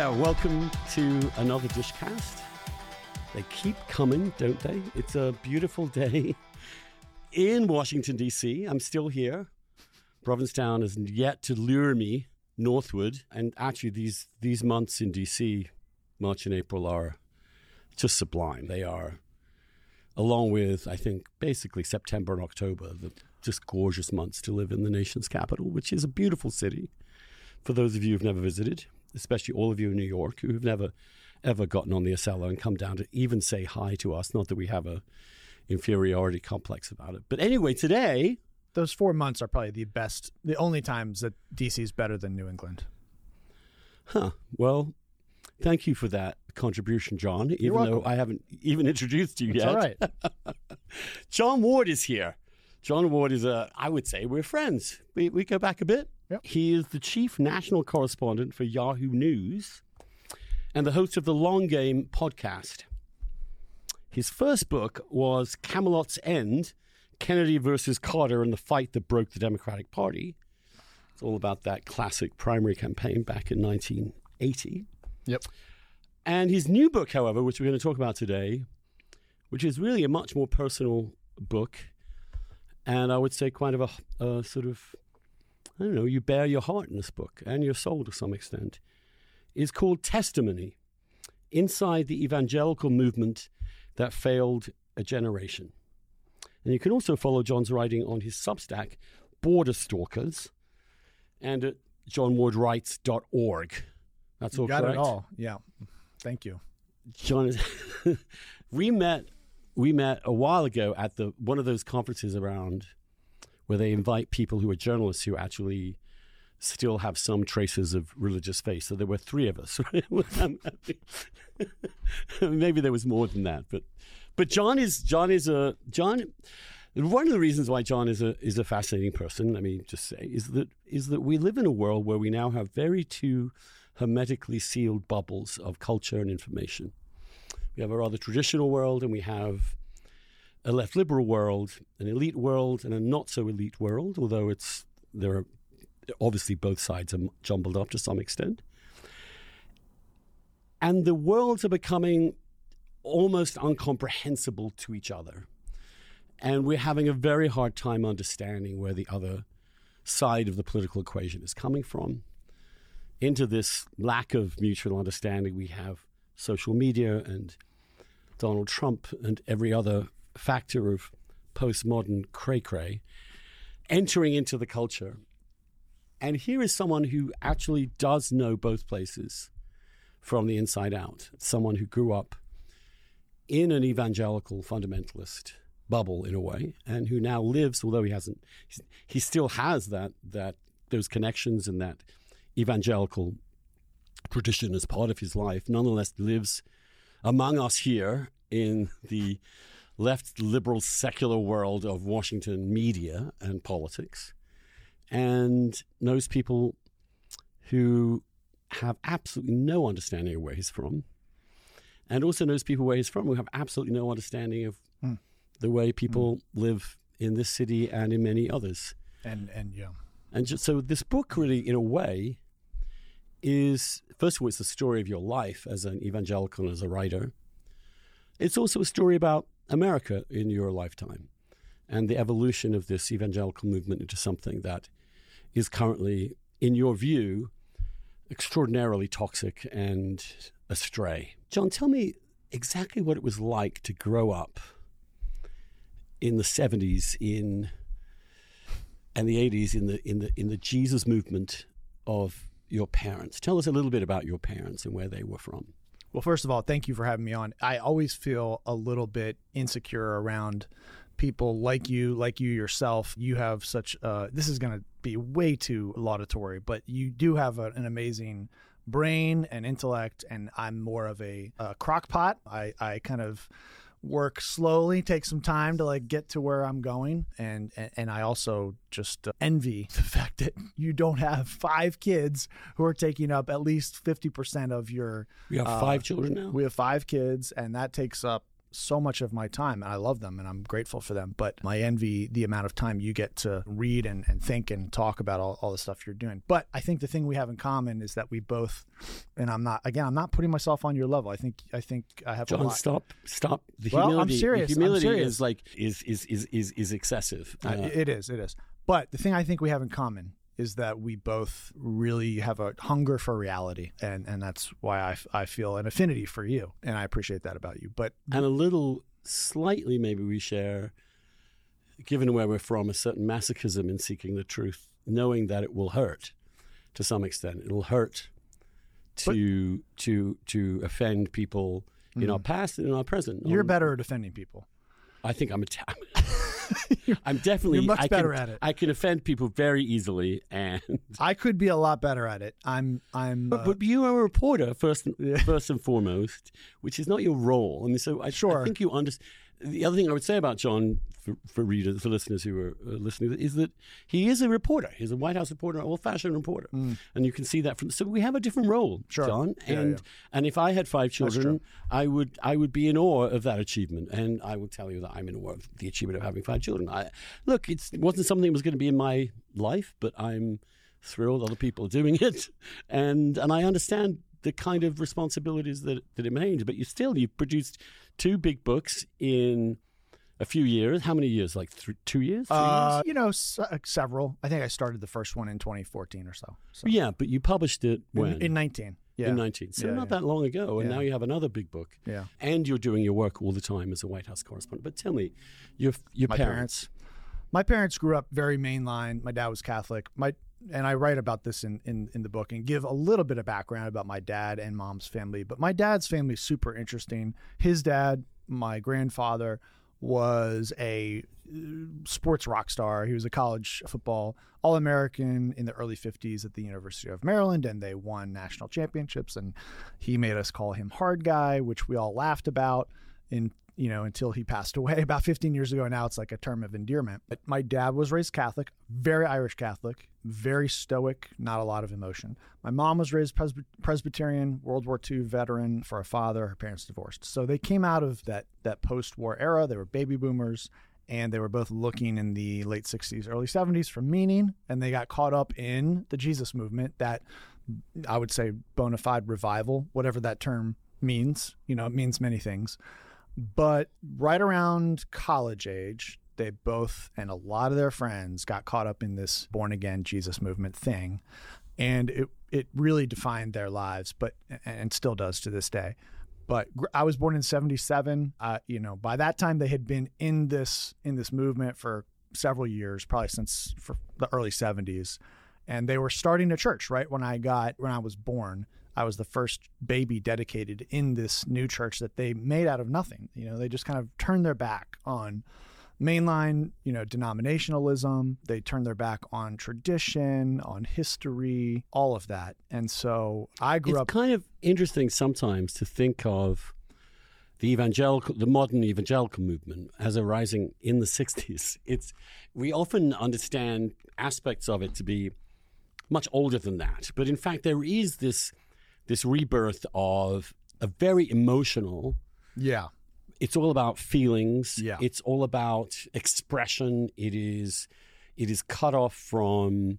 There, welcome to another Dishcast. They keep coming, don't they? It's a beautiful day in Washington, D.C. I'm still here. Provincetown has yet to lure me northward. And actually, these, these months in D.C., March and April, are just sublime. They are, along with, I think, basically September and October, the just gorgeous months to live in the nation's capital, which is a beautiful city for those of you who've never visited, especially all of you in New York who've never ever gotten on the Acela and come down to even say hi to us. Not that we have a inferiority complex about it. But anyway, today, Those four months are probably the best, the only times that DC is better than New England. huh, well, thank you for that contribution, Jon, even though. I haven't even introduced you It's yet. all right. Jon Ward is here. Jon Ward is a, I would say we're friends. We, we go back a bit. Yep. He is the chief national correspondent for Yahoo News and the host of the Long Game podcast. His first book was Camelot's End Kennedy versus Carter and the Fight That Broke the Democratic Party. It's all about that classic primary campaign back in 1980. Yep. And his new book, however, which we're going to talk about today, which is really a much more personal book, and I would say kind of a, a sort of, I don't know, you bear your heart in this book and your soul to some extent, is called Testimony Inside the Evangelical Movement That Failed a Generation. And you can also follow Jon's writing on his Substack, Border Stalkers, and at jonwardwrites.org. That's all You got correct? it all. Yeah. Thank you. Jon, is- we met we met a while ago at the one of those conferences around where they invite people who are journalists who actually still have some traces of religious faith. So there were three of us. Um, maybe there was more than that, but but Jon is Jon is a Jon. One of the reasons why Jon is a is a fascinating person, let me just say, is that is that we live in a world where we now have very two hermetically sealed bubbles of culture and information. We have a rather traditional world, and we have a left liberal world, an elite world, and a not so elite world. Although it's there are obviously both sides are jumbled up to some extent, and the worlds are becoming almost incomprehensible to each other, and we're having a very hard time understanding where the other side of the political equation is coming from. Into this lack of mutual understanding, we have social media and Donald Trump and every other factor of postmodern cray cray entering into the culture. And here is someone who actually does know both places from the inside out, someone who grew up in an evangelical fundamentalist bubble in a way, and who now lives, although he hasn't, he still has that that those connections and that evangelical tradition as part of his life, nonetheless lives among us here in the left liberal secular world of Washington media and politics, and knows people who have absolutely no understanding of where he's from, and also knows people where he's from who have absolutely no understanding of Hmm. the way people live in this city and in many others. And and yeah. And just, so this book really, in a way, is first of all, it's the story of your life as an evangelical and as a writer. It's also a story about America in your lifetime and the evolution of this evangelical movement into something that is currently, in your view, extraordinarily toxic and astray. Jon, tell me exactly what it was like to grow up in the 70s in and the 80s in the in the in the Jesus movement of your parents. Tell us a little bit about your parents and where they were from. Well, first of all, thank you for having me on. I always feel a little bit insecure around people like you, like you yourself. You have such, uh, this is going to be way too laudatory, but you do have a, an amazing brain and intellect, and I'm more of a, a crock pot. I, I kind of work slowly, take some time to like get to where I'm going, and and, and I also just uh, envy the fact that you don't have five kids who are taking up at least fifty percent of your We have Uh, five children now. we have five kids, and that takes up so much of my time and I love them and I'm grateful for them. But I envy the amount of time you get to read and, and think and talk about all, all the stuff you're doing. But I think the thing we have in common is that we both and I'm not again, I'm not putting myself on your level. I think I think I have Jon, a lot. stop, stop. The Well, I'm serious. The I'm humility serious. is like is is is is, is excessive. Uh, it is, it is. But the thing I think we have in common is that we both really have a hunger for reality, and and that's why I, I feel an affinity for you, and I appreciate that about you. But and a little slightly maybe we share given where we're from a certain masochism in seeking the truth knowing that it will hurt to some extent it'll hurt to to to offend people in our past and in our present you're Um, better at defending people. I think i'm a ta- i'm definitely You're much I can, better at it. i can offend people very easily and I could be a lot better at it. I'm I'm. but, uh, but you are a reporter first and, Yeah. first and foremost, which is not your role. I mean, so I, Sure. I think you understand. The other thing I would say about Jon, for, for readers, for listeners who are uh, listening, is that he is a reporter. He's a White House reporter, an old-fashioned reporter, and you can see that from. So we have a different role, Mm. Sure. Jon. And yeah. and if I had five children, I would I would be in awe of that achievement, and I would tell you that I'm in awe of the achievement of having five children. I look, it's, it wasn't something that was going to be in my life, but I'm thrilled other people are doing it, and and I understand the kind of responsibilities that that it means. But you still you've produced two big books in a few years. How many years? Like th- two years? Three uh, years? you know, s- uh, several. I think I started the first one in 2014 or so. so. Yeah, but you published it when In, in 19. Yeah. in 19. So Yeah, not yeah. that long ago, and now you have another big book. Yeah. And you're doing your work all the time as a White House correspondent. But tell me, your your My parents. My parents grew up very mainline. My dad was Catholic. My and I write about this in, in, in the book and give a little bit of background about my dad and mom's family. But my dad's family is super interesting. His dad, my grandfather, was a uh, sports rock star. He was a college football All American in the early 50s at the University of Maryland, and they won national championships. And he made us call him Hard Guy, which we all laughed about. In you know, until he passed away about 15 years ago. Now it's like a term of endearment. But my dad was raised Catholic, very Irish Catholic, very stoic, not a lot of emotion. My mom was raised Presby- Presbyterian, World War II veteran for a father. Her parents divorced. So they came out of that, that post war era. They were baby boomers. And they were both looking in the late 60s, early 70s for meaning. And they got caught up in the Jesus movement, that I would say bona fide revival, whatever that term means. You know, it means many things. But right around college age, they both and a lot of their friends got caught up in this born again Jesus movement thing. And it, it really defined their lives, but and still does to this day. But I was born in '77. Uh, you know, by that time they had been in this in this movement for several years, probably since for the early '70s, and they were starting a church right when I got when I was born. I was the first baby dedicated in this new church that they made out of nothing. You know, they just kind of turned their back on mainline, you know, denominationalism. They turned their back on tradition, on history, all of that. And so I grew It's up. It's kind of interesting sometimes to think of the evangelical, the modern evangelical movement as arising in the 60s. It's we often understand aspects of it to be much older than that, but in fact there is this this rebirth of a very emotional Yeah. it's all about feelings. Yeah. It's all about expression. It is it is cut off from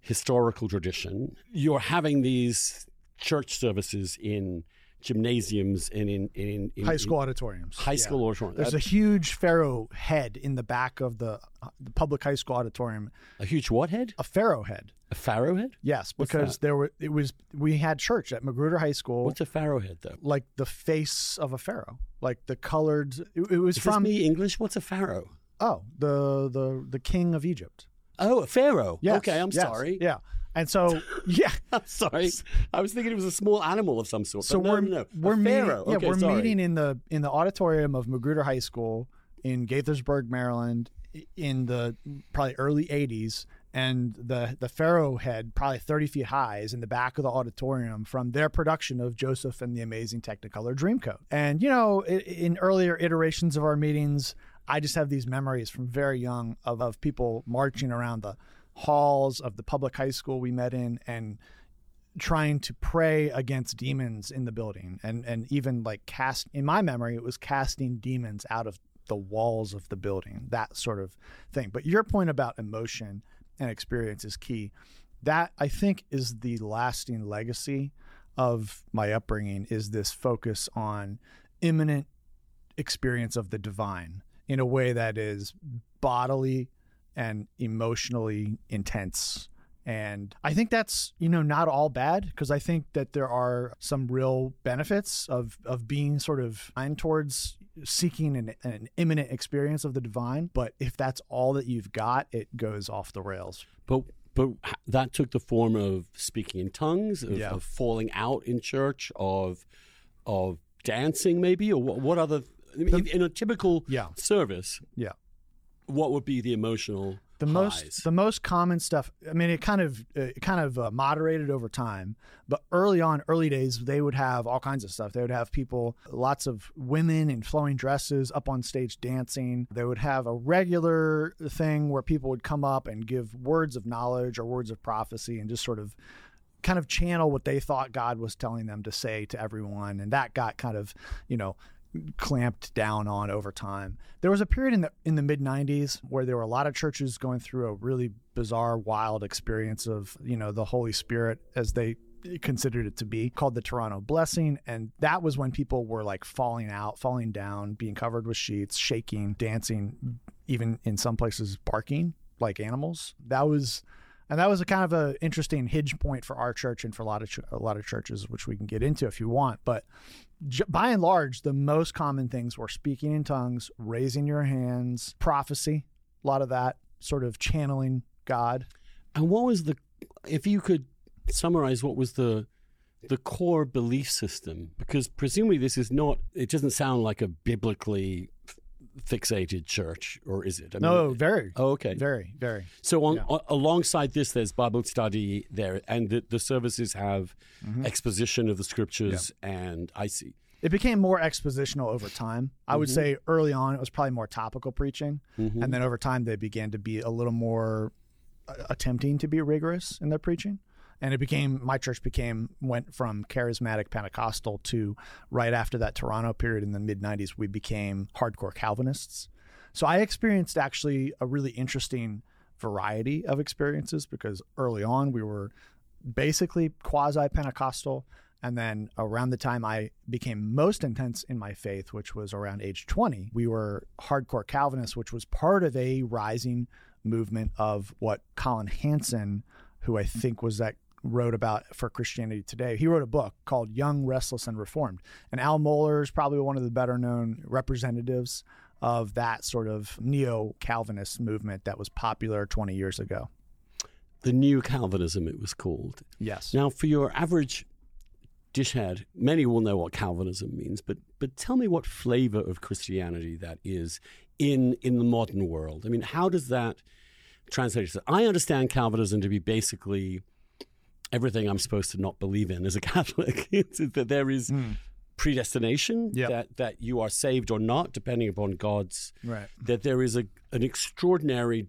historical tradition. You're having these church services in gymnasiums and in in, in High school auditoriums. high Yeah. school auditorium. There's a huge pharaoh head in the back of the, uh, the public high school auditorium. a huge what head? A pharaoh head. A pharaoh head? Yes, What's because that? there were it was we had church at Magruder High School. What's a pharaoh head though? like the face of a pharaoh, like the colored. It, it was Is from this me English? What's a pharaoh? oh the the the king of Egypt. Oh, a pharaoh. Yes, okay, I'm yes, sorry. Yeah, and so yeah, I'm sorry. I was thinking it was a small animal of some sort. so no, we're no, no. we're meeting, pharaoh. yeah, okay, we're sorry. meeting in the in the auditorium of Magruder High School in Gaithersburg, Maryland, in the probably early '80s. And the the pharaoh head, probably 30 feet high, is in the back of the auditorium from their production of Joseph and the Amazing Technicolor Dreamcoat. And you know, in earlier iterations of our meetings, I just have these memories from very young of, of people marching around the halls of the public high school we met in and trying to pray against demons in the building and and even like cast in my memory it was casting demons out of the walls of the building that sort of thing. But your point about emotion and experience is key. That i think is the lasting legacy of my upbringing is this focus on immanent experience of the divine in a way that is bodily and emotionally intense and I think that's, you know, not all bad because I think that there are some real benefits of, of being sort of aimed towards seeking an, an immanent experience of the divine. But if that's all that you've got, it goes off the rails. But but that took the form of speaking in tongues, of, Yeah. of falling out in church, of of dancing, maybe, or what, what other? I mean, in, in a typical Yeah. service, Yeah. What would be the emotional The highs? most the most common stuff. I mean, it kind of it kind of uh, moderated over time, but early on, early days, they would have all kinds of stuff. They would have people, lots of women in flowing dresses, up on stage dancing. They would have a regular thing where people would come up and give words of knowledge or words of prophecy, and just sort of kind of channel what they thought God was telling them to say to everyone, and that got kind of, you know, clamped down on over time. There was a period in the in the mid 90s where there were a lot of churches going through a really bizarre wild experience of, you know, the Holy Spirit as they considered it to be called the Toronto blessing and that was when people were like falling out, falling down, being covered with sheets, shaking, dancing, even in some places barking like animals. That was and that was a kind of a interesting hinge point for our church and for a lot of ch- a lot of churches, which we can get into if you want. But j- by and large, the most common things were speaking in tongues, raising your hands, prophecy, a lot of that sort of channeling God. And what was the, if you could summarize, what was the the core belief system? Because presumably this is not. It doesn't sound like a biblically fixated church, or is it? I No, very, Oh, okay. very, very. So on, Yeah. alongside this, there's Bible study there, and the, the services have Mm-hmm. exposition of the scriptures. And I see. It became more expositional over time. I would Mhm. say early on it was probably more topical preaching, Mhm. and then over time they began to be a little more uh, attempting to be rigorous in their preaching. And it became my church became went from charismatic Pentecostal to right after that Toronto period in the mid '90s we became hardcore Calvinists. So I experienced actually a really interesting variety of experiences because early on we were basically quasi Pentecostal. And then around the time I became most intense in my faith, which was around age 20, we were hardcore Calvinists, which was part of a rising movement of what Collin Hansen, who I think was that wrote about for Christianity Today. He wrote a book called Young, Restless, and Reformed. And Al Mohler is probably one of the better known representatives of that sort of neo Calvinist movement that was popular 20 years ago. The New Calvinism, it was called. Yes. Now, for your average dishhead, many will know what Calvinism means, but but tell me what flavor of Christianity that is in in the modern world. I mean, how does that translate? I understand Calvinism to be basically everything I'm supposed to not believe in as a Catholic. that there is hmm. predestination, Yep. that that you are saved or not, depending upon God's Right. that there is a an extraordinary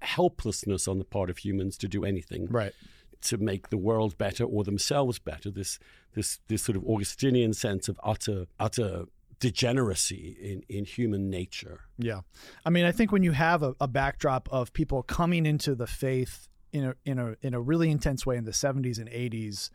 helplessness on the part of humans to do anything Right. to make the world better or themselves better. This this this sort of Augustinian sense of utter utter degeneracy in, in human nature. Yeah. I mean, I think when you have a, a backdrop of people coming into the faith in a in a in a really intense way in the 70s and 80s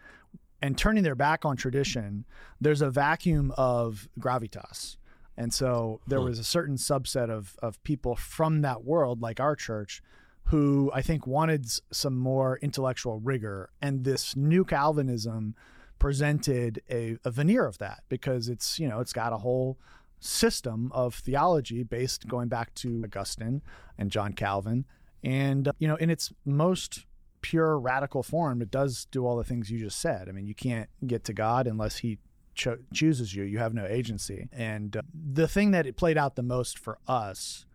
and turning their back on tradition, there's a vacuum of gravitas. And so there hmm. was a certain subset of of people from that world like our church who I think wanted some more intellectual rigor and this new Calvinism presented a, a veneer of that because it's you know it's got a whole system of theology based going back to Augustine and John Calvin. And, uh, you know, in its most pure radical form, it does do all the things you just said. I mean, you can't get to God unless He cho- chooses you, you have no agency. And uh, the thing that it played out the most for us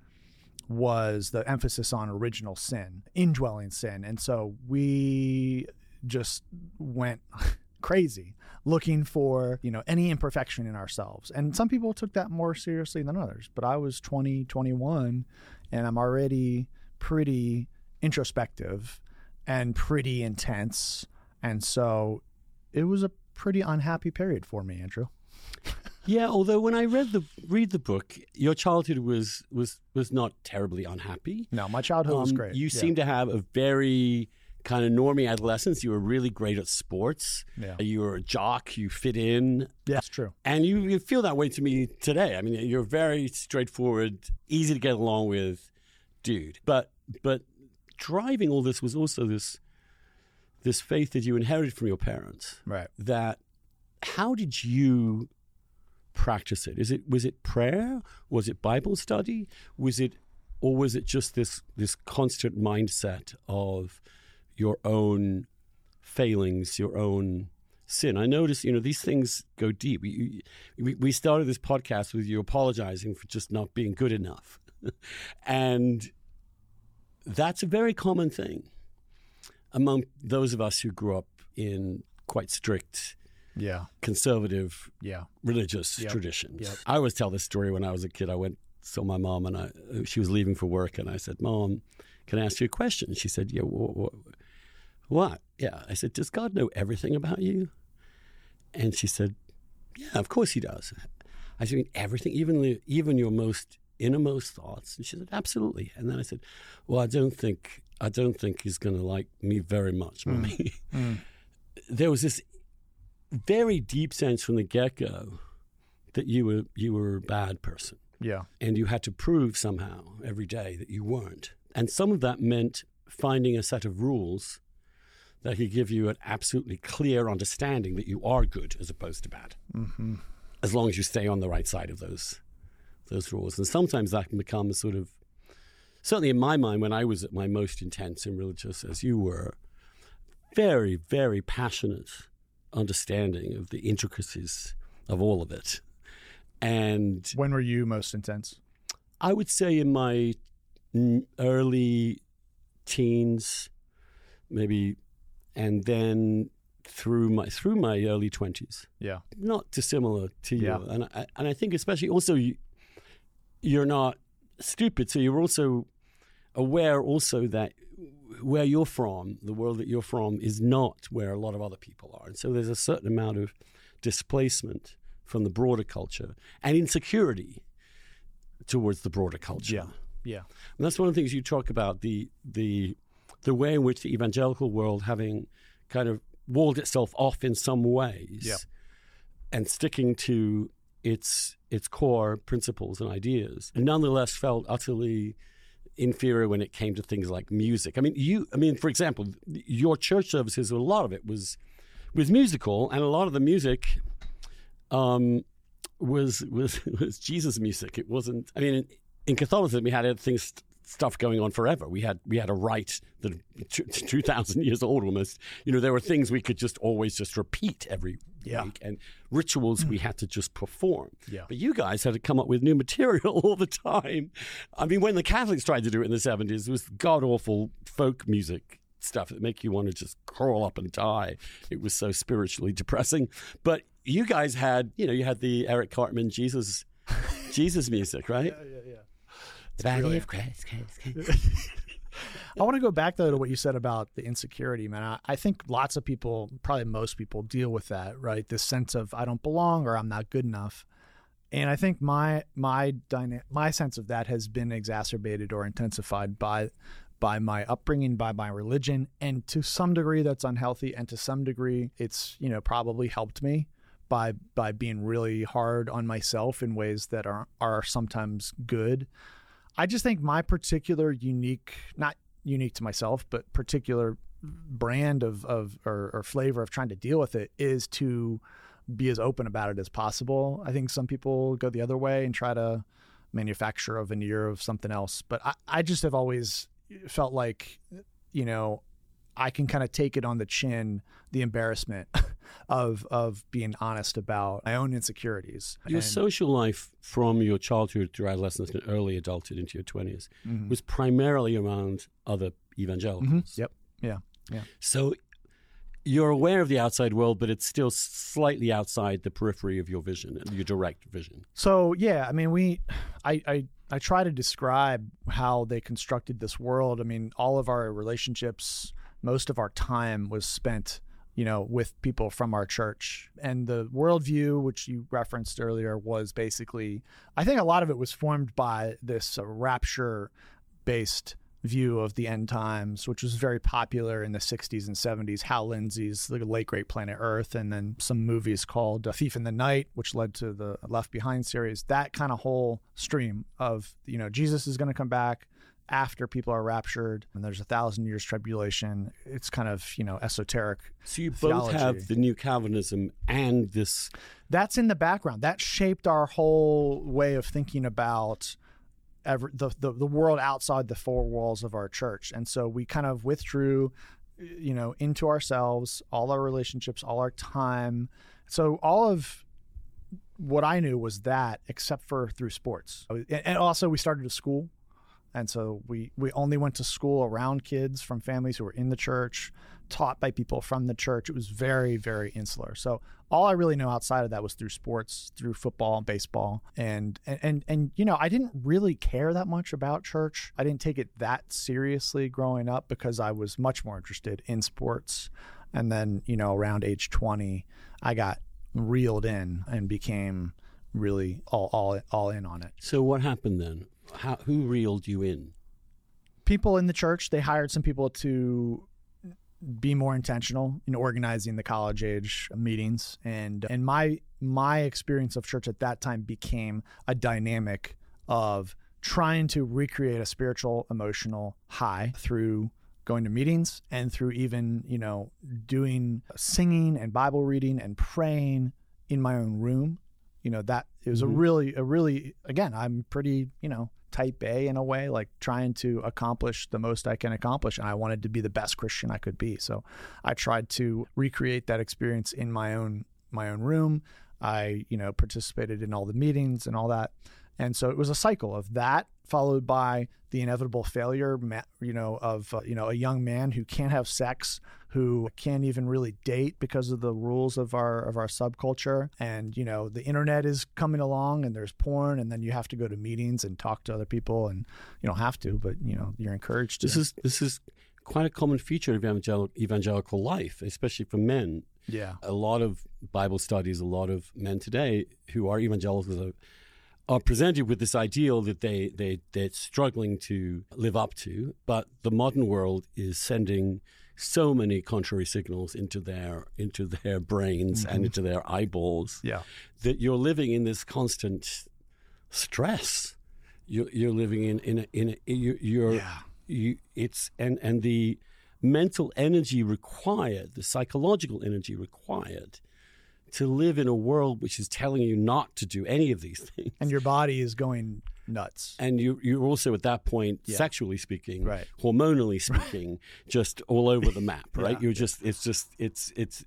was the emphasis on original sin, indwelling sin. And so we just went crazy looking for, you know, any imperfection in ourselves. And some people took that more seriously than others. But I was 20, 21, and I'm already pretty introspective and pretty intense And so it was a pretty unhappy period for me, Andrew. Yeah, although when I read the read the book, your childhood was was was not terribly unhappy. No, my childhood was Um, great. You Yeah. seem to have a very kind of normie adolescence. You were really great at sports. Yeah. You were a jock. You fit in, Yeah, that's true. and you, you feel that way to me today. I mean, you're very straightforward, easy to get along with, dude. But but driving all this was also this this faith that you inherited from your parents Right. that how did you practice it? Is it was it prayer? Was it Bible study? Was it or was it just this this constant mindset of your own failings, your own sin? I notice, you know, these things go deep. We, we, we started this podcast with you apologizing for just not being good enough. and that's a very common thing among those of us who grew up in quite strict Yeah. conservative Yeah. religious Yep. traditions. Yep. I always tell this story when I was a kid. I went saw my mom and I she was leaving for work and I said, "Mom, can I ask you a question?" She said, "Yeah, wh- wh- what?" Yeah, I said, "Does God know everything about you?" And she said, "Yeah, of course he does." I said, "Everything, even the, even your most innermost thoughts." And she said, "Absolutely." And then I said, "Well, I don't think I don't think he's going to like me very much, mommy." there was this very deep sense from the get go that you were you were a bad person Yeah. and you had to prove somehow every day that you weren't. And some of that meant finding a set of rules that could give you an absolutely clear understanding that you are good as opposed to bad, Mm-hmm. as long as you stay on the right side of those those rules. And sometimes that can become a sort of certainly in my mind when I was at my most intense and religious as you were, very very passionate understanding of the intricacies of all of it. And When were you most intense? I would say in my early teens, maybe, and then through my through my early twenties. Yeah. Not dissimilar to you, Yeah. and I, and I think especially also you, you're not stupid, so you're also aware also that where you're from, the world that you're from, is not where a lot of other people are, and so there's a certain amount of displacement from the broader culture and insecurity towards the broader culture. Yeah. Yeah. And that's one of the things you talk about the the the way in which the evangelical world having kind of walled itself off in some ways Yeah. and sticking to its its core principles and ideas and nonetheless felt utterly inferior when it came to things like music. I mean you I mean for example your church services a lot of it was was musical and a lot of the music um was was was Jesus music. It wasn't. I mean, in, in Catholicism, we had things stuff going on forever. We had we had a rite that two thousand years old almost. You know, there were things we could just always just repeat every Yeah. week, and rituals we had to just perform. Yeah. But you guys had to come up with new material all the time. I mean, when the Catholics tried to do it in the seventies, it was god awful folk music stuff that make you want to just crawl up and die. It was so spiritually depressing. But you guys had, you know, you had the Eric Cartman Jesus Jesus music, right? yeah, The body brilliant. of Christ, Christ, Christ. I want to go back though to what you said about the insecurity, man. I, I think lots of people, probably most people, deal with that, right? This sense of I don't belong or I'm not good enough. And I think my my dyna- my sense of that has been exacerbated or intensified by by my upbringing, by my religion, and to some degree that's unhealthy, and to some degree it's you know probably helped me by by being really hard on myself in ways that are are sometimes good. I just think my particular unique, not unique to myself, but particular brand of of or, or flavor of trying to deal with it is to be as open about it as possible. I think some people go the other way and try to manufacture a veneer of something else, but I, I just have always felt like, you know, I can kind of take it on the chin, the embarrassment of of being honest about my own insecurities. Your And- social life from your childhood through adolescence and early adulthood into your 20s Mhm. was primarily around other evangelicals. Mhm. Yep. Yeah. Yeah. So you're aware of the outside world, but it's still slightly outside the periphery of your vision, your direct vision. So yeah, I mean, we, I, I, I try to describe how they constructed this world. I mean, all of our relationships, most of our time was spent you know, with people from our church. And the worldview, which you referenced earlier, was basically, I think a lot of it was formed by this uh, rapture based view of the end times, which was very popular in the 60s and 70s. Hal Lindsey's The Late Great Planet Earth, and then some movies called uh, Thief in the Night, which led to the Left Behind series. That kind of whole stream of, you know, Jesus is going to come back after people are raptured and there's a thousand years tribulation it's kind of you know esoteric So you theology. both have the new Calvinism and this. that's in the background that shaped our whole way of thinking about ever, the, the the world outside the four walls of our church and so we kind of withdrew you know into ourselves all our relationships all our time so all of what i knew was that except for through sports and and also we started a school and so we we only went to school around kids from families who were in the church taught by people from the church. It was very very insular. So all i really know outside of that was through sports through football and baseball. And and and, and you know i didn't really care that much about church. I didn't take it that seriously growing up because i was much more interested in sports. And then you know around age 20 i got reeled in and became really all all all in on it. So what happened then? How, who reeled you in? people in the church they hired some people to be more intentional in organizing the college age meetings and and my my experience of church at that time became a dynamic of trying to recreate a spiritual emotional high through going to meetings and through even you know doing singing and bible reading and praying in my own room you know that it was Mhm. a really a really again i'm pretty you know type a in a way like trying to accomplish the most i can accomplish and i wanted to be the best christian i could be. So i tried to recreate that experience in my own my own room. I you know participated in all the meetings and all that. And so it was a cycle of that followed by the inevitable failure you know of uh, you know a young man who can't have sex who can't even really date because of the rules of our of our subculture. And you know the internet is coming along and there's porn and then you have to go to meetings and talk to other people and you don't have to but you know you're encouraged to. This is this is quite a common feature of evangel- evangelical life, especially for men. yeah. A lot of Bible studies, a lot of men today who are evangelicals are, are presented with this ideal that they they they're struggling to live up to, but the modern world is sending so many contrary signals into their into their brains and mm-hmm. into their eyeballs yeah. that you're living in this constant stress. You're, you're living in in a, in a, you, you're yeah. you, it's and and the mental energy required, the psychological energy required to live in a world which is telling you not to do any of these things. and your body is going nuts And you, you're also at that point, Yeah. sexually speaking, Right. hormonally speaking, just all over the map, right? Yeah. You're just, it's just, it's, it's,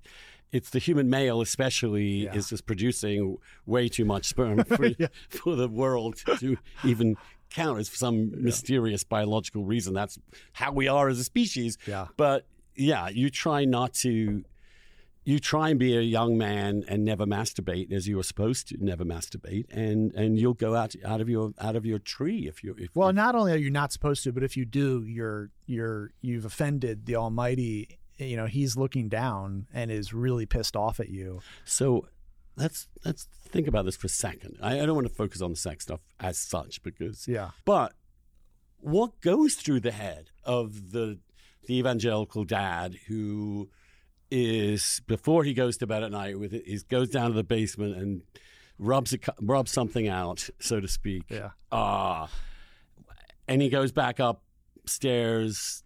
it's the human male, especially, Yeah. is just producing way too much sperm for, for the world to even count as for some mysterious biological reason. That's how we are as a species. yeah But yeah, you try not to. You try and be a young man and never masturbate as you are supposed to never masturbate, and, and you'll go out out of your out of your tree if you if well not only are you not supposed to but if you do you're you're you've offended the almighty. You know he's looking down and is really pissed off at you. So let's let's think about this for a second. I, I don't want to focus on the sex stuff as such because, yeah. but what goes through the head of the the evangelical dad who is before he goes to bed at night with it, he goes down to the basement and rubs a, rubs something out, so to speak. yeah Ah, and he goes back upstairs.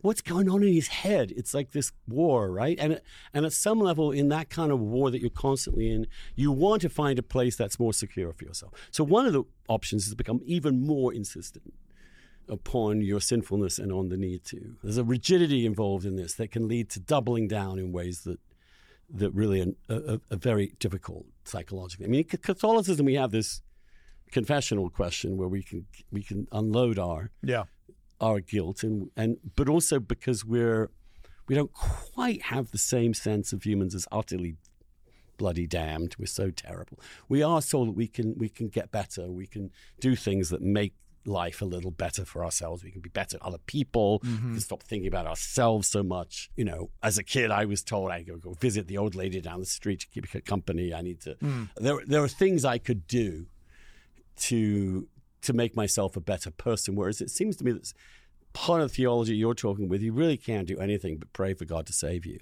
What's going on in his head? It's like this war, right? And and at some level, in that kind of war that you're constantly in, you want to find a place that's more secure for yourself. So one of the options is to become even more insistent upon your sinfulness and on the need to. There's a rigidity involved in this that can lead to doubling down in ways that that really are, are, are very difficult psychologically. I mean, in Catholicism, we have this confessional question where we can we can unload our yeah our guilt and and but also because we're we don't quite have the same sense of humans as utterly bloody damned we're so terrible we are so that we can we can get better we can do things that make life a little better for ourselves. We can be better at other people. Mm-hmm. We can stop thinking about ourselves so much. You know, as a kid, I was told I go go visit the old lady down the street to keep her company. I need to. Mm. There, there are things I could do to to make myself a better person. Whereas it seems to me that part of the theology you're talking with, you really can't do anything but pray for God to save you.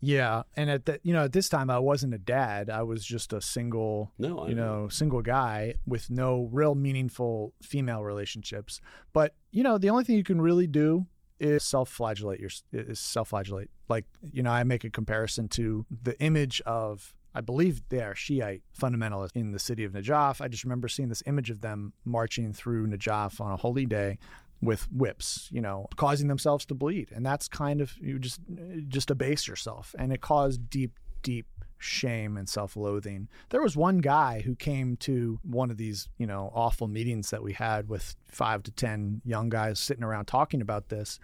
Yeah, and at that, you know, at this time, I wasn't a dad. I was just a single, No, you know, single guy with no real meaningful female relationships. But you know, the only thing you can really do is self-flagellate. Your is self-flagellate. Like you know, I make a comparison to the image of. I believe they are Shiite fundamentalists in the city of Najaf. I just remember seeing this image of them marching through Najaf on a holy day with whips, you know, causing themselves to bleed. And that's kind of you just just abase yourself. And it caused deep, deep shame and self-loathing. There was one guy who came to one of these, you know, awful meetings that we had with 5 to 10 young guys sitting around talking about this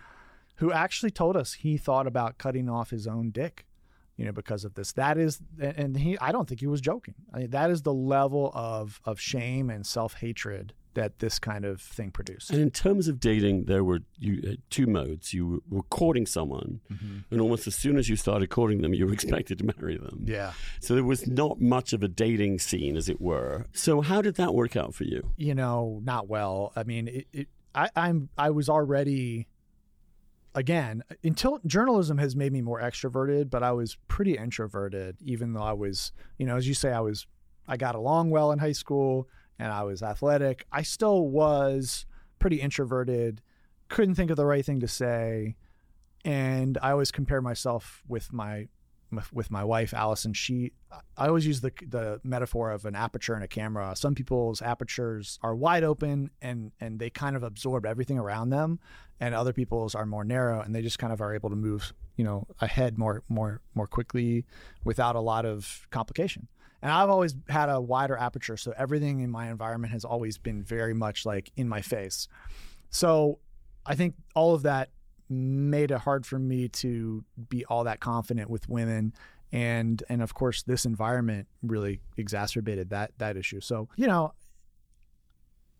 who actually told us he thought about cutting off his own dick. You know, because of this, that is, and he—I don't think he was joking. I mean, that is the level of of shame and self hatred that this kind of thing produced. And in terms of dating, there were you had two modes. You were courting someone, mm-hmm. and almost as soon as you started courting them, you were expected to marry them. Yeah. So there was not much of a dating scene, as it were. So how did that work out for you? You know, not well. I mean, it, it, I, I'm I was already again until journalism has made me more extroverted, but I was pretty introverted, even though I was, you know, as you say, I was I got along well in high school and I was athletic. I still was pretty introverted, couldn't think of the right thing to say, and I always compare myself with my with my wife Allison. She I always use the the metaphor of an aperture in a camera. Some people's apertures are wide open and and they kind of absorb everything around them, and other people's are more narrow and they just kind of are able to move you know ahead more more more quickly without a lot of complication. And I've always had a wider aperture, so everything in my environment has always been very much like in my face. So I think all of that made it hard for me to be all that confident with women and and of course this environment really exacerbated that that issue so you know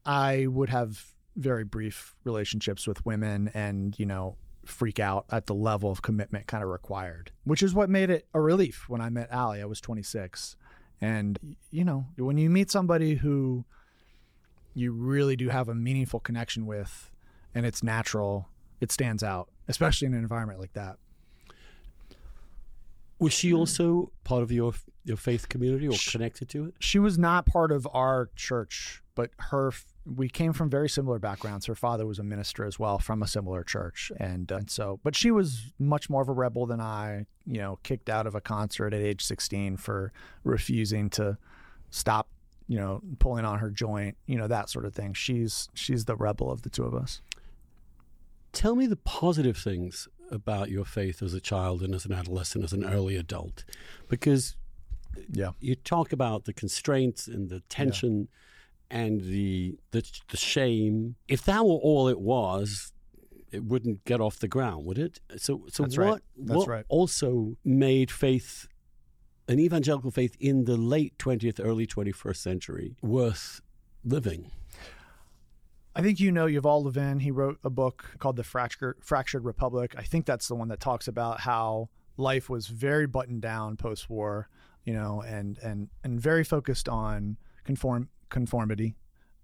i would have very brief relationships with women and you know freak out at the level of commitment kind of required which is what made it a relief when i met Allie. i was 26 and you know when you meet somebody who you really do have a meaningful connection with and it's natural it stands out, especially in an environment like that. Was she also part of your your faith community or Sh- connected to it? She was not part of our church, but her we came from very similar backgrounds. Her father was a minister as well from a similar church, and, uh, and so, but she was much more of a rebel than I. You know, kicked out of a concert at age sixteen for refusing to stop. You know, pulling on her joint. You know that sort of thing. She's she's the rebel of the two of us. Tell me the positive things about your faith as a child and as an adolescent, as an early adult, because Yeah. you talk about the constraints and the tension and the, the the shame. If that were all it was, it wouldn't get off the ground, would it? So, so That's what right. That's what right. also made faith, an evangelical faith in the late twentieth, early twenty first century, worth living? I think you know Yuval Levin. He wrote a book called The Fractured, Fractured Republic. I think that's the one that talks about how life was very buttoned down post war, you know, and and and very focused on conform conformity.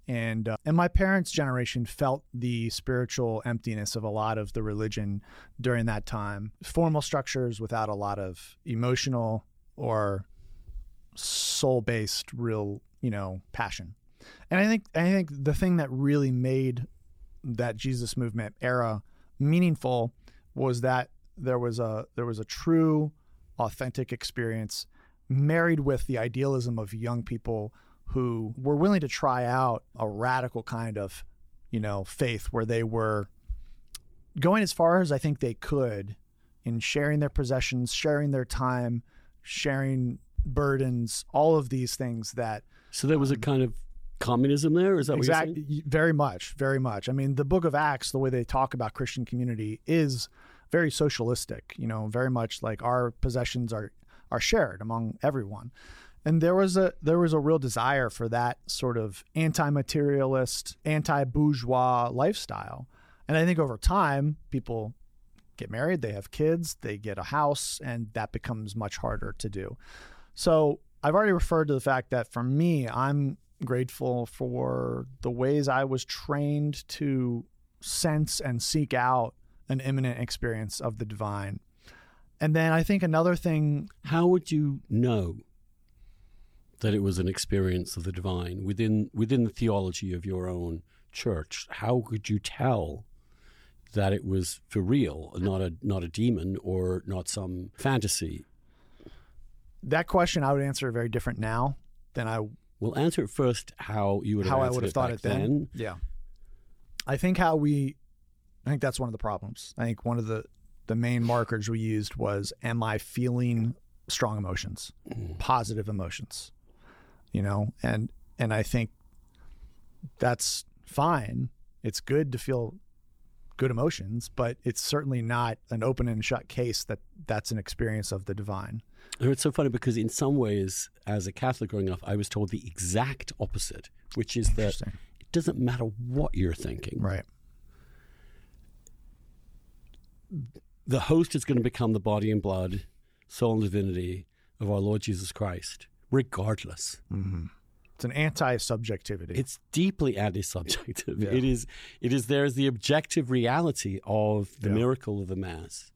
And uh, and my parents' generation felt the spiritual emptiness of a lot of the religion during that time. Formal structures without a lot of emotional or soul-based real, you know, passion. And I think I think the thing that really made that Jesus movement era meaningful was that there was a there was a true authentic experience married with the idealism of young people who were willing to try out a radical kind of you know faith where they were going as far as I think they could in sharing their possessions, sharing their time, sharing burdens, all of these things that So there was a um, kind of communism there. Is that what you're saying? exactly very much very much i mean the book of acts the way they talk about christian community is very socialistic you know very much like our possessions are are shared among everyone and there was a there was a real desire for that sort of anti-materialist, anti-bourgeois lifestyle. And I think over time, people get married, they have kids, they get a house, and that becomes much harder to do. So I've already referred to the fact that for me, I'm grateful for the ways I was trained to sense and seek out an immanent experience of the divine. And then I think another thing. How would you know that it was an experience of the divine within within the theology of your own church? How could you tell that it was for real, not a not a demon or not some fantasy? That question I would answer very different now than I Well, answer it first. How you would have how I would have thought it then. Yeah. I think how we I think that's one of the problems. I think one of the the main markers we used was am I feeling strong emotions, mm. positive emotions. You know, and and I think that's fine. It's good to feel good emotions, but it's certainly not an open and shut case that that's an experience of the divine. It's so funny because in some ways, as a Catholic growing up, I was told the exact opposite, which is that it doesn't matter what you're thinking. Right. The host is going to become the body and blood, soul and divinity of our Lord Jesus Christ, regardless. Mm-hmm. It's an anti-subjectivity. It's deeply anti-subjective. Yeah. It is. It is. There's the objective reality of the Yeah. miracle of the mass.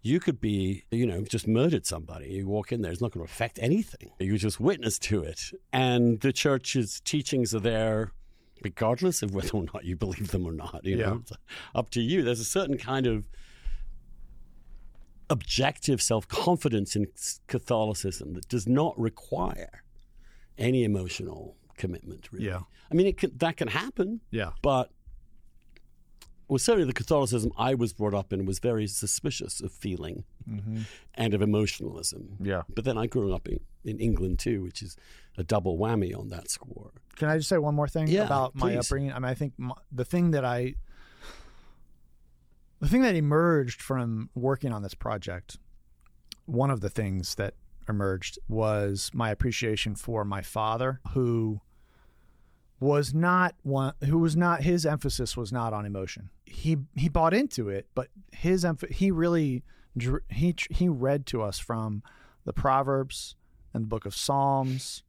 You could be, you know, just murdered somebody. You walk in there; it's not going to affect anything. You just witness to it, and the church's teachings are there, regardless of whether or not you believe them or not. You Yeah. know, it's up to you. There's a certain kind of objective self-confidence in Catholicism that does not require any emotional commitment. Really. Yeah. I mean, it can, that can happen, yeah. but well, certainly the Catholicism I was brought up in was very suspicious of feeling mm-hmm. and of emotionalism. Yeah. But then I grew up in, in England too, which is a double whammy on that score. Can I just say one more thing Yeah, about my please. upbringing? I mean, I think my, the thing that I, the thing that emerged from working on this project, one of the things that emerged was my appreciation for my father, who was not one, who was not his emphasis was not on emotion. He he bought into it, but his emph- he really he he read to us from the Proverbs and the Book of Psalms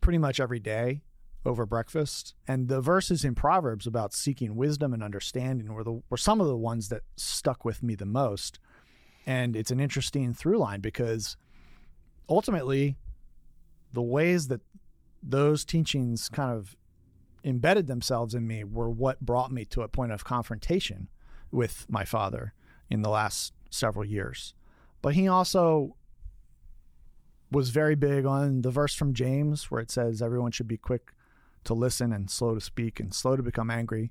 pretty much every day over breakfast. And the verses in Proverbs about seeking wisdom and understanding were the were some of the ones that stuck with me the most. And it's an interesting through line because ultimately the ways that those teachings kind of embedded themselves in me were what brought me to a point of confrontation with my father in the last several years. But he also was very big on the verse from James where it says everyone should be quick to listen and slow to speak and slow to become angry.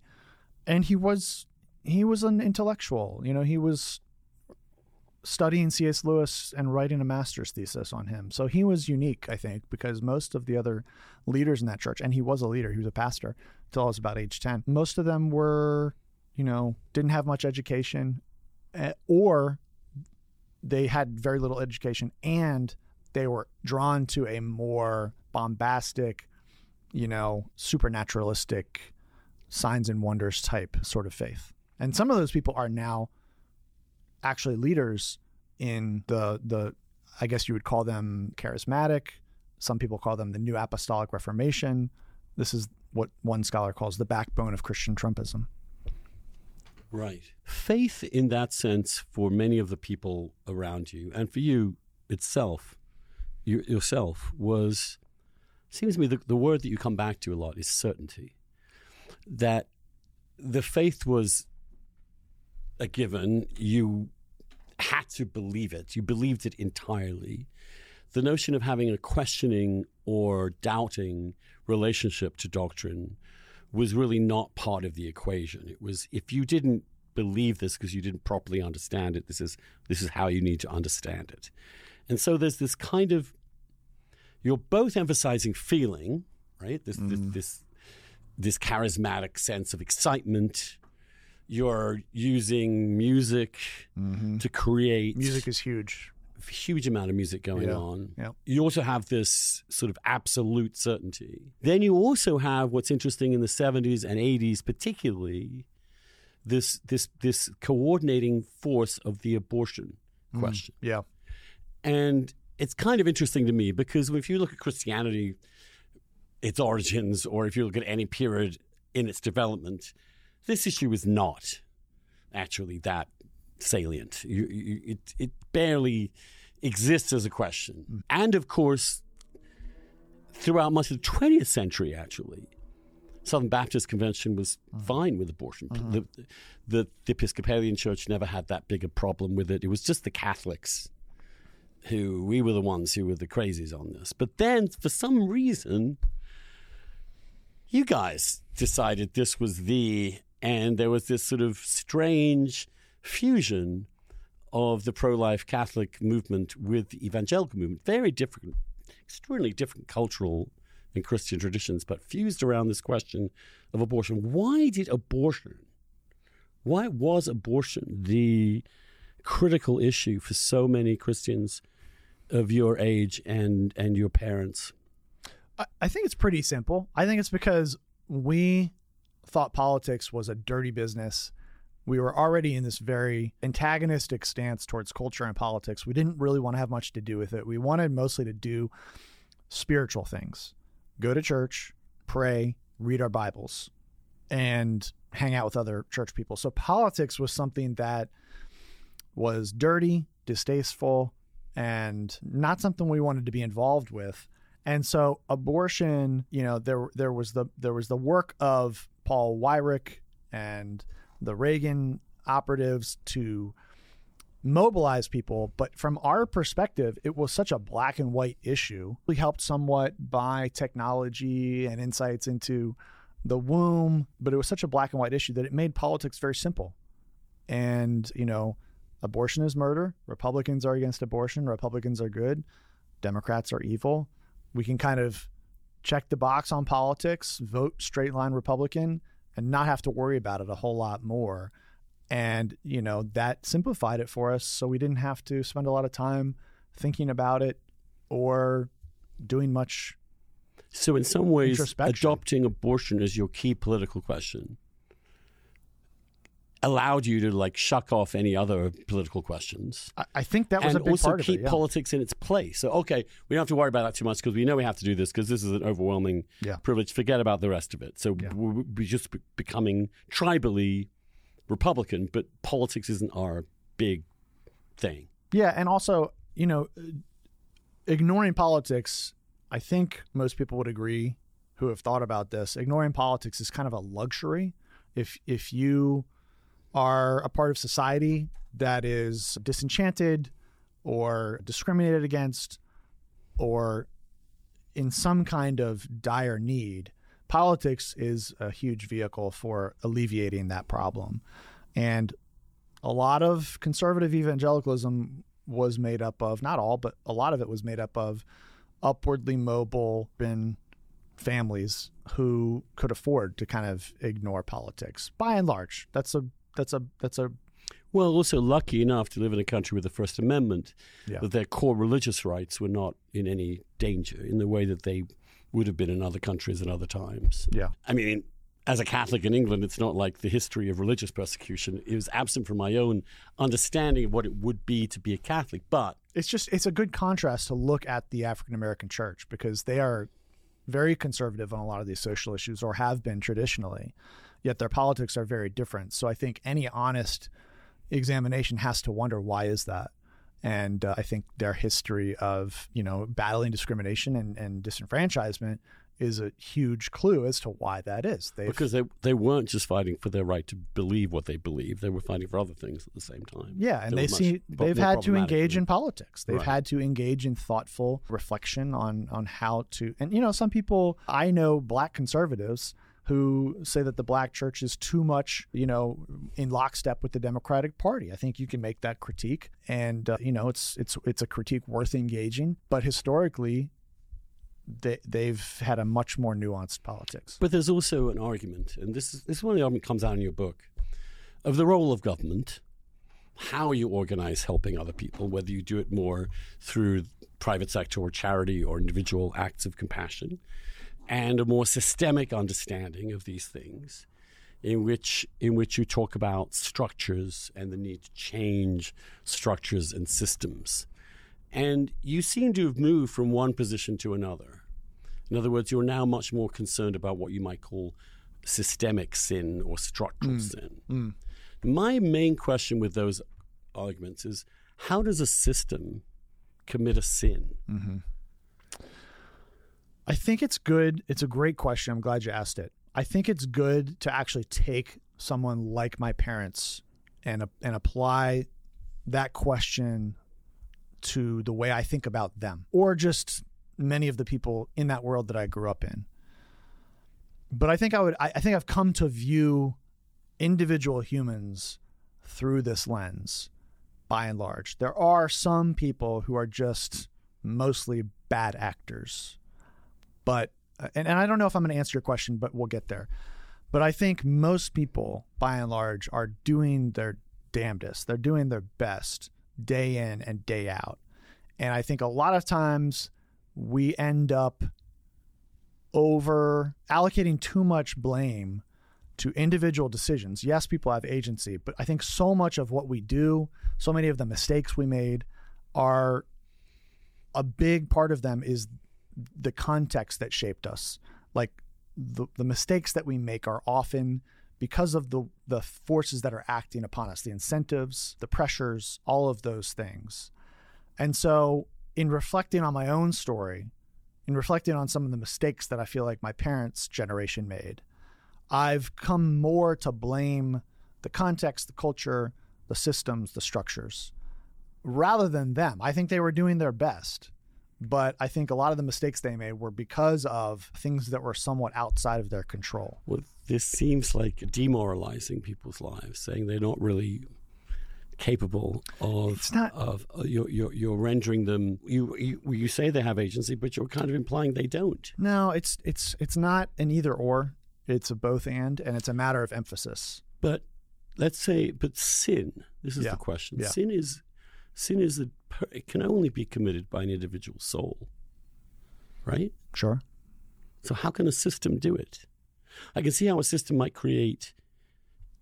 And he was he was an intellectual. You know, he was studying C.S. Lewis and writing a master's thesis on him. So he was unique, I think, because most of the other leaders in that church, and he was a leader, he was a pastor until I was about age 10, most of them were, you know, didn't have much education eh, or they had very little education and they were drawn to a more bombastic, you know, supernaturalistic signs and wonders type sort of faith. And some of those people are now actually leaders in the the I guess you would call them charismatic. Some people call them the New Apostolic Reformation. This is what one scholar calls the backbone of Christian Trumpism. Right. Faith, in that sense, for many of the people around you, and for you itself, you, yourself, was seems to me the, the word that you come back to a lot is certainty. That the faith was a given. You had to believe it. You believed it entirely. The notion of having a questioning or doubting relationship to doctrine was really not part of the equation. It was if you didn't believe this because you didn't properly understand it, this is this is how you need to understand it. And so there's this kind of you're both emphasizing feeling, right? This this, this this charismatic sense of excitement. You're using music to create Music is huge. huge amount of music going Yeah. on. Yeah. You also have this sort of absolute certainty. Then you also have what's interesting in the 70s and 80s, particularly this this this coordinating force of the abortion Mm. question. Yeah. And it's kind of interesting to me because if you look at Christianity, its origins, or if you look at any period in its development, this issue is not actually that salient. You, you, it, it barely exists as a question. Hmm. And of course, throughout much of the 20th century, actually, Southern Baptist Convention was hmm. fine with abortion. Hmm. The, the, the Episcopalian Church never had that big a problem with it. It was just the Catholics who we were the ones who were the crazies on this. But then, for some reason, you guys decided this was the, and there was this sort of strange fusion of the pro-life Catholic movement with the evangelical movement. Very different, extremely different cultural and Christian traditions, but fused around this question of abortion. Why did abortion? Why was abortion the critical issue for so many Christians of your age and and your parents? I, I think it's pretty simple. I think it's because we thought politics was a dirty business. We were already in this very antagonistic stance towards culture and politics. We didn't really want to have much to do with it. We wanted mostly to do spiritual things go to church, pray, read our Bibles, and hang out with other church people. So politics was something that was dirty, distasteful, and not something we wanted to be involved with. And so abortion, you know, there there was the there was the work of Paul Weyrich and the Reagan operatives to mobilize people, but from our perspective, it was such a black and white issue. We helped somewhat by technology and insights into the womb, but it was such a black and white issue that it made politics very simple. And, you know, abortion is murder. Republicans are against abortion. Republicans are good. Democrats are evil. We can kind of check the box on politics, vote straight line Republican, and not have to worry about it a whole lot more. And, you know, that simplified it for us. So we didn't have to spend a lot of time thinking about it or doing much. So, in some ways, adopting abortion is your key political question allowed you to like shuck off any other political questions I, I think that was and a big also part of keep it. Yeah. politics in its place. So, okay, we don't have to worry about that too much because we know we have to do this because this is an overwhelming Yeah. privilege. Forget about the rest of it. So, Yeah. we- we're just becoming tribally Republican, but politics isn't our big thing. Yeah, and also, you know, ignoring politics, I think most people would agree who have thought about this. Ignoring politics is kind of a luxury. If if you are a part of society that is disenchanted or discriminated against or in some kind of dire need, politics is a huge vehicle for alleviating that problem. And a lot of conservative evangelicalism was made up of not all, but a lot of it was made up of upwardly mobile and families who could afford to kind of ignore politics. By and large, that's a that's a that's a Well, also lucky enough to live in a country with the First Amendment Yeah. that their core religious rights were not in any danger in the way that they would have been in other countries at other times. yeah I mean, as a Catholic in England, it's not like the history of religious persecution. It was absent from my own understanding of what it would be to be a Catholic. But it's just it's a good contrast to look at the African American church because they are very conservative on a lot of these social issues or have been traditionally yet their politics are very different so i think any honest examination has to wonder why is that and uh, i think their history of you know battling discrimination and, and disenfranchisement is a huge clue as to why that is they because they, they weren't just fighting for their right to believe what they believe, they were fighting for other things at the same time. Yeah, and they much see pro- they've had to engage in politics. They've Right. had to engage in thoughtful reflection on on how to. And you know, some people I know, black conservatives who say that the black church is too much, you know, in lockstep with the Democratic Party. I think you can make that critique, and uh, you know, it's it's it's a critique worth engaging. But historically, they they've had a much more nuanced politics. But there's also an argument, and this is this is one of the argument comes out in your book, of the role of government how you organize helping other people, whether you do it more through private sector or charity or individual acts of compassion, and a more systemic understanding of these things in which in which you talk about structures and the need to change structures and systems. And you seem to have moved from one position to another. In other words, you're now much more concerned about what you might call systemic sin or structural mm. sin. Mm. My main question with those arguments is how does a system commit a sin? Mm-hmm. I think it's good. It's a great question. I'm glad you asked it. I think it's good to actually take someone like my parents and and apply that question to the way I think about them or just many of the people in that world that I grew up in. But I think I would I, I think I've come to view individual humans through this lens by and large. There are some people who are just mostly bad actors. But uh, and, and I don't know if I'm going to answer your question, but we'll get there. But I think most people, by and large, are doing their damnedest. They're doing their best day in and day out. And I think a lot of times we end up over allocating too much blame to individual decisions. Yes, people have agency, but I think so much of what we do, so many of the mistakes we made are a big part of them is the context that shaped us. Like the, the mistakes that we make are often because of the the forces that are acting upon us, the incentives, the pressures, all of those things. And so in reflecting on my own story, in reflecting on some of the mistakes that I feel like my parents' generation made, I've come more to blame the context, the culture, the systems, the structures, rather than them. I think they were doing their best. But I think a lot of the mistakes they made were because of things that were somewhat outside of their control. Well, this seems like demoralizing people's lives, saying they're not really capable of it's not of uh, you're, you're, you're rendering them you, you you say they have agency but you're kind of implying they don't no it's it's it's not an either or it's a both and and it's a matter of emphasis but let's say but sin this is yeah. the question yeah. sin is sin is a, it can only be committed by an individual soul right sure so how can a system do it i can see how a system might create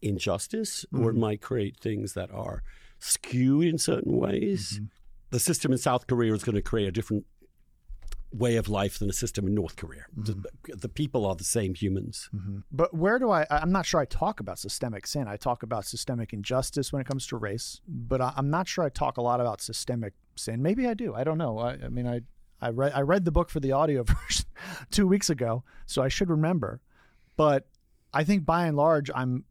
injustice mm-hmm. or it might create things that are skewed in certain ways mm-hmm. the system in south korea is going to create a different way of life than a system in North Korea. Mm-hmm. The, the, people are the same humans. Mm-hmm. But where do I? I'm not sure I talk about systemic sin. I talk about systemic injustice when it comes to race, but I, am not sure I talk a lot about systemic sin. Maybe I do. I don't know. I, I mean, I I read I read the book for the audio version two weeks ago, so I should remember. But I think by and large, I'm,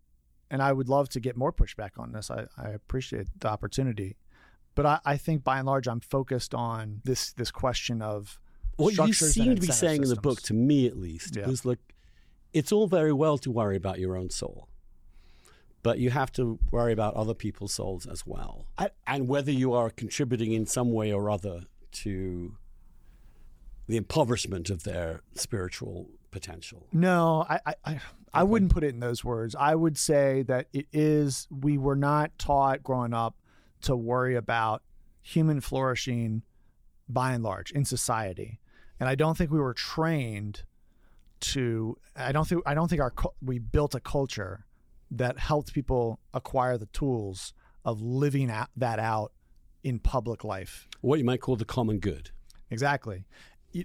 and I would love to get more pushback on this. I, I appreciate the opportunity. But I, I think by and large, I'm focused on this this question of what you seem to be saying systems. in the book, to me at least, yeah. is look, it's all very well to worry about your own soul, but you have to worry about other people's souls as well, I, and whether you are contributing in some way or other to the impoverishment of their spiritual potential. No, I, I, I, I wouldn't put it in those words. I would say that it is. We were not taught growing up to worry about human flourishing by and large in society and I don't think we were trained to. I don't think I don't think our we built a culture that helped people acquire the tools of living that out in public life. What you might call the common good. Exactly.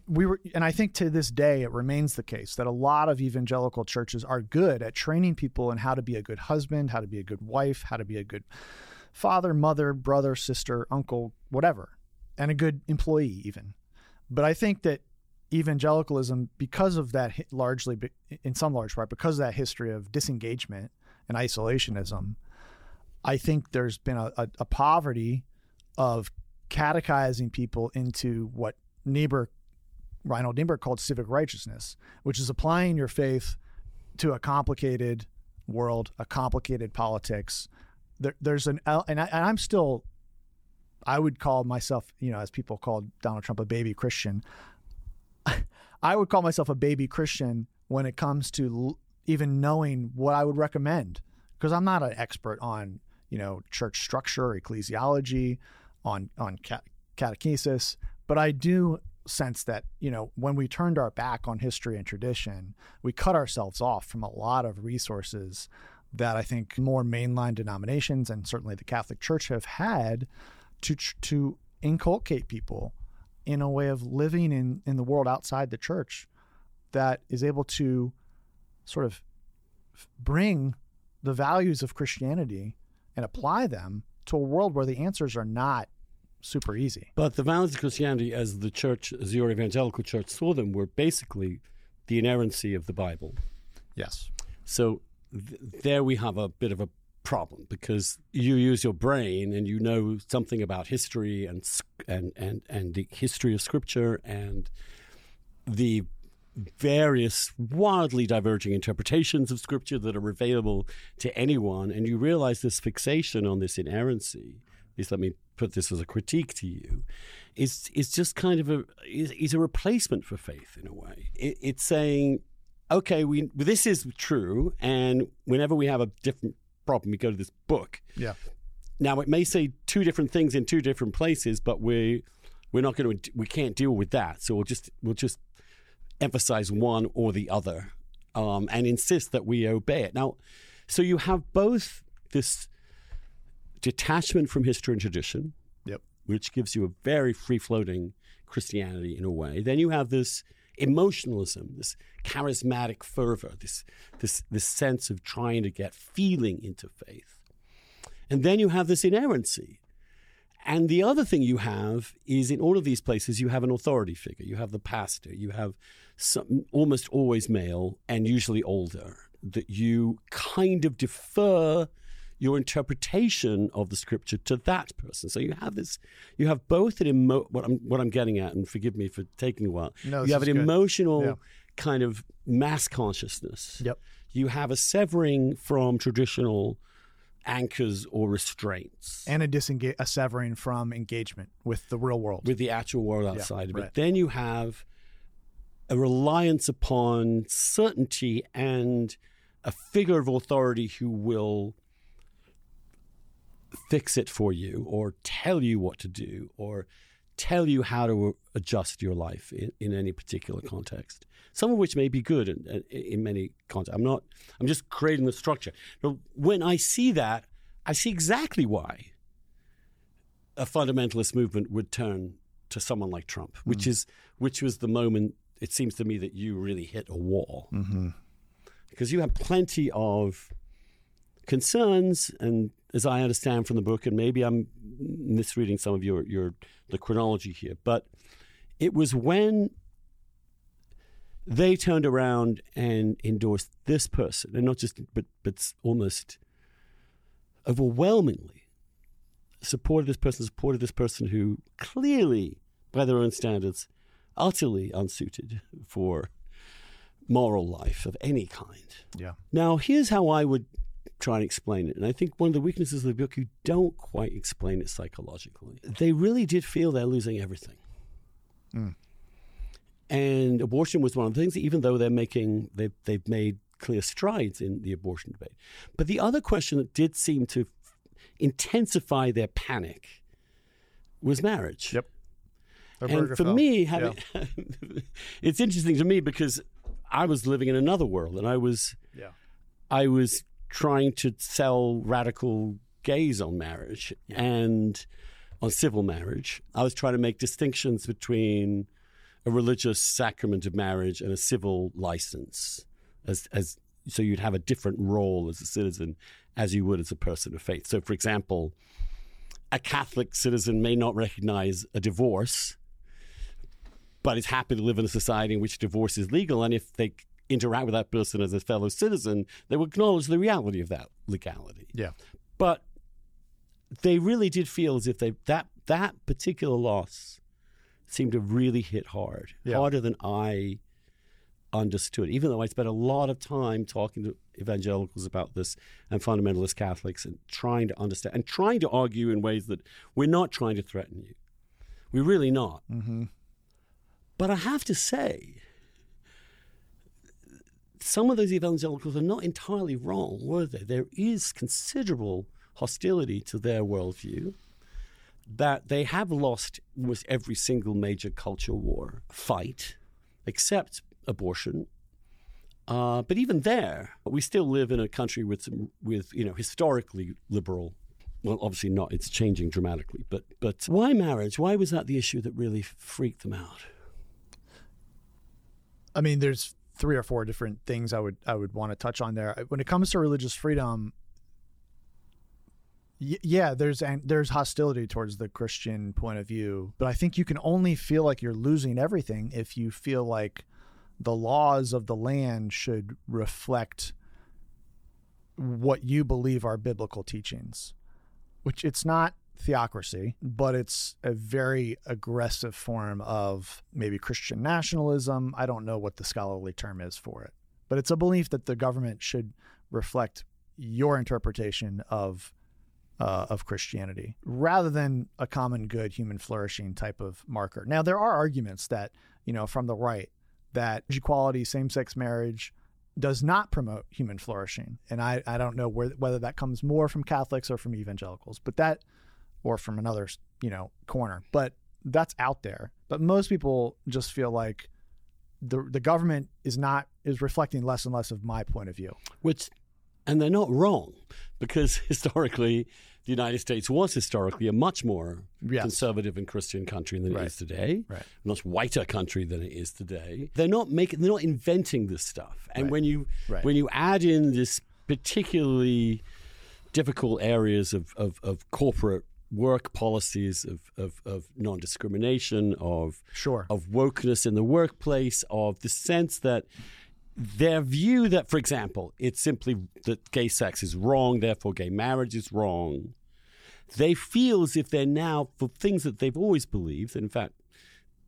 We were, and I think to this day it remains the case that a lot of evangelical churches are good at training people in how to be a good husband, how to be a good wife, how to be a good father, mother, brother, sister, uncle, whatever, and a good employee even. But I think that evangelicalism, because of that, largely in some large part, because of that history of disengagement and isolationism, I think there's been a, a, a poverty of catechizing people into what Niebuhr, Reinhold Niebuhr called civic righteousness, which is applying your faith to a complicated world, a complicated politics. There, there's an, and, I, and I'm still I would call myself, you know, as people called Donald Trump a baby Christian. I would call myself a baby Christian when it comes to even knowing what I would recommend because I'm not an expert on you know, church structure, ecclesiology, on on catechesis. But I do sense that you know when we turned our back on history and tradition, we cut ourselves off from a lot of resources that I think more mainline denominations and certainly the Catholic Church have had to to inculcate people in a way of living in in the world outside the church that is able to sort of bring the values of Christianity and apply them to a world where the answers are not super easy. But the values of Christianity, as the church, as your evangelical church saw them, were basically the inerrancy of the Bible. Yes. So th- there we have a bit of a problem because you use your brain and you know something about history and and and and the history of scripture and the various wildly diverging interpretations of scripture that are available to anyone and you realize this fixation on this inerrancy at least let me put this as a critique to you is is just kind of a is, is a replacement for faith in a way. It, it's saying okay we this is true and whenever we have a different problem we go to this book yeah now it may say two different things in two different places but we we're not going to we can't deal with that so we'll just we'll just emphasize one or the other um, and insist that we obey it. Now, so you have both this detachment from history and tradition, yep. which gives you a very free floating Christianity in a way. Then you have this emotionalism, this charismatic fervor, this, this, this sense of trying to get feeling into faith. And then you have this inerrancy, and the other thing you have is in all of these places, you have an authority figure. You have the pastor. You have some, almost always male and usually older, that you kind of defer your interpretation of the scripture to that person. So you have this, you have both an emo, what I'm what I'm getting at, and forgive me for taking a while. No, you have an good. emotional yeah. kind of mass consciousness. Yep. You have a severing from traditional anchors or restraints. And a disengage a severing from engagement with the real world. With the actual world outside yeah, of it. Right. Then you have a reliance upon certainty and a figure of authority who will fix it for you or tell you what to do or tell you how to adjust your life in, in any particular context. Some of which may be good in, in many contexts. I'm not. I'm just creating the structure. But when I see that, I see exactly why a fundamentalist movement would turn to someone like Trump, mm. which is which was the moment it seems to me that you really hit a wall mm-hmm. because you have plenty of concerns and as I understand from the book, and maybe I'm misreading some of your, your the chronology here, but it was when they turned around and endorsed this person, and not just but but almost overwhelmingly supported this person, supported this person who clearly, by their own standards, utterly unsuited for moral life of any kind. Yeah. Now, here's how I would try and explain it. And I think one of the weaknesses of the book, you don't quite explain it psychologically. They really did feel they're losing everything. Mm. And abortion was one of the things, even though they're making, they've, they've made clear strides in the abortion debate. But the other question that did seem to intensify their panic was marriage. Yep. and for me, having, yeah. it's interesting to me because I was living in another world, and I was, yeah. I was trying to sell radical gays on marriage and on civil marriage. I was trying to make distinctions between a religious sacrament of marriage and a civil license, as as so you'd have a different role as a citizen as you would as a person of faith. So, for example, a Catholic citizen may not recognize a divorce, but is happy to live in a society in which divorce is legal, and if they interact with that person as a fellow citizen, they will acknowledge the reality of that legality. Yeah. But they really did feel as if they that that particular loss seemed to really hit hard, yeah. harder than I understood. Even though I spent a lot of time talking to evangelicals about this and fundamentalist Catholics and trying to understand and trying to argue in ways that we're not trying to threaten you. We're really not. Mm-hmm. But I have to say, some of those evangelicals are not entirely wrong, were they? There is considerable hostility to their worldview, that they have lost almost every single major culture war fight, except abortion. Uh, but even there, we still live in a country with with you know historically liberal. Well, obviously not. It's changing dramatically. But but why marriage? Why was that the issue that really freaked them out? I mean, there's three or four different things I would I would want to touch on there. When it comes to religious freedom, y- yeah, there's and there's hostility towards the Christian point of view, but I think you can only feel like you're losing everything if you feel like the laws of the land should reflect what you believe are biblical teachings, which it's not theocracy, but it's a very aggressive form of maybe Christian nationalism. I don't know what the scholarly term is for it, but it's a belief that the government should reflect your interpretation of uh, of Christianity rather than a common good human flourishing type of marker. Now there are arguments that you know from the right that equality, same sex marriage does not promote human flourishing, and I I don't know where, whether that comes more from Catholics or from evangelicals, but that or from another you know corner, but that's out there. But most people just feel like the the government is not is reflecting less and less of my point of view. Which, and they're not wrong, because historically, the United States was historically a much more Yes. conservative and Christian country than it Right. is today. Right. A much whiter country than it is today. They're not making. They're not inventing this stuff. And Right. when you Right. when you add in this particularly difficult areas of, of, of corporate work policies of, of, of non-discrimination of Sure. of wokeness in the workplace, of the sense that their view that, for example, it's simply that gay sex is wrong, therefore gay marriage is wrong. They feel as if they're now, for things that they've always believed, and in fact,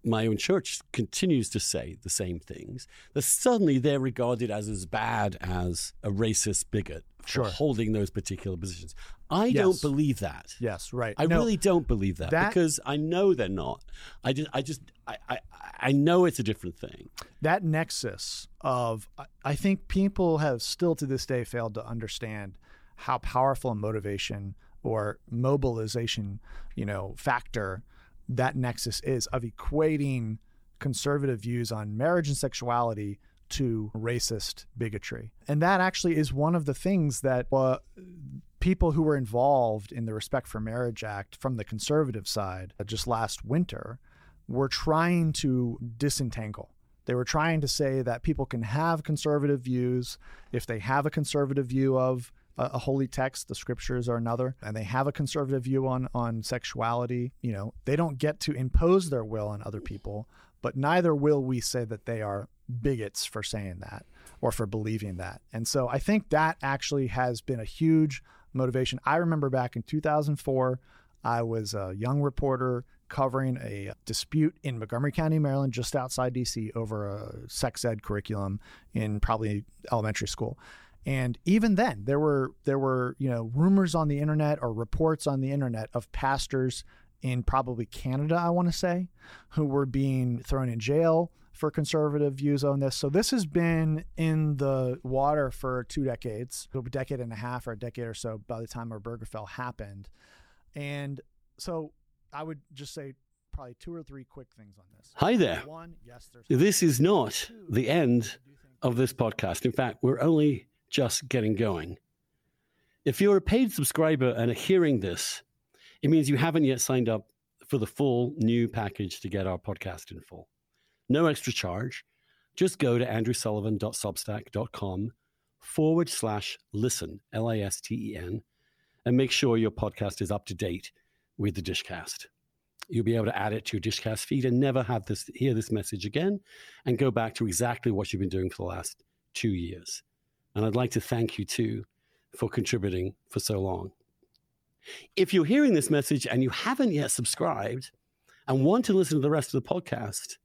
my own church continues to say the same things, that suddenly they're regarded as as bad as a racist bigot for holding those particular positions. I Yes. don't believe that. Yes, right. I No, really don't believe that, that- because I know they're not. I just, I just, I, I, I know it's a different thing. that nexus of I- I think people have still to this day failed to understand how powerful a motivation or mobilization, you know, factor that nexus is of equating conservative views on marriage and sexuality to racist bigotry. And that actually is one of the things that uh, people who were involved in the Respect for Marriage Act from the conservative side uh, just last winter were trying to disentangle. They were trying to say that people can have conservative views if they have a conservative view of a, a holy text, the scriptures are another, and they have a conservative view on on sexuality. You know, they don't get to impose their will on other people, but neither will we say that they are bigots for saying that or for believing that. And so I think that actually has been a huge motivation. I remember back in 2004, I was a young reporter covering a dispute in Montgomery County, Maryland, just outside DC, over a sex ed curriculum in probably elementary school. And even then, there were there were you know rumors on the internet or reports on the internet of pastors in probably Canada, I want to say, who were being thrown in jail for conservative views on this. So this has been in the water for two decades, a decade and a half or a decade or so by the time our Obergefell happened. And so I would just say probably two or three quick things on this. Hi there. One, yes, This is not the end of this podcast. In fact, we're only just getting going. If you're a paid subscriber and are hearing this, it means you haven't yet signed up for the full new package to get our podcast in full. No extra charge. Just go to andrewsullivan.substack.com forward slash listen, L I S T E N, and make sure your podcast is up to date with the Dishcast. You'll be able to add it to your Dishcast feed and never have this hear this message again and go back to exactly what you've been doing for the last two years. And I'd like to thank you too for contributing for so long. If you're hearing this message and you haven't yet subscribed and want to listen to the rest of the podcast,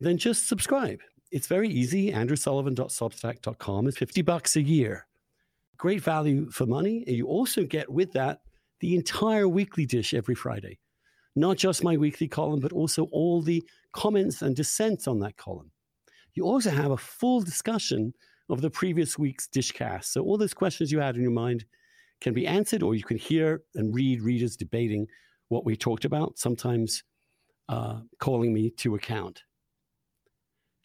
then just subscribe. It's very easy. AndrewSullivan.substack.com is 50 bucks a year. Great value for money. And you also get with that the entire weekly dish every Friday. Not just my weekly column, but also all the comments and dissents on that column. You also have a full discussion of the previous week's dishcast. So all those questions you had in your mind can be answered, or you can hear and read readers debating what we talked about, sometimes uh, calling me to account.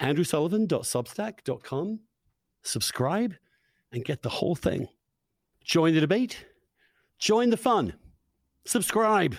AndrewSullivan.substack.com. Subscribe and get the whole thing. Join the debate, join the fun, subscribe.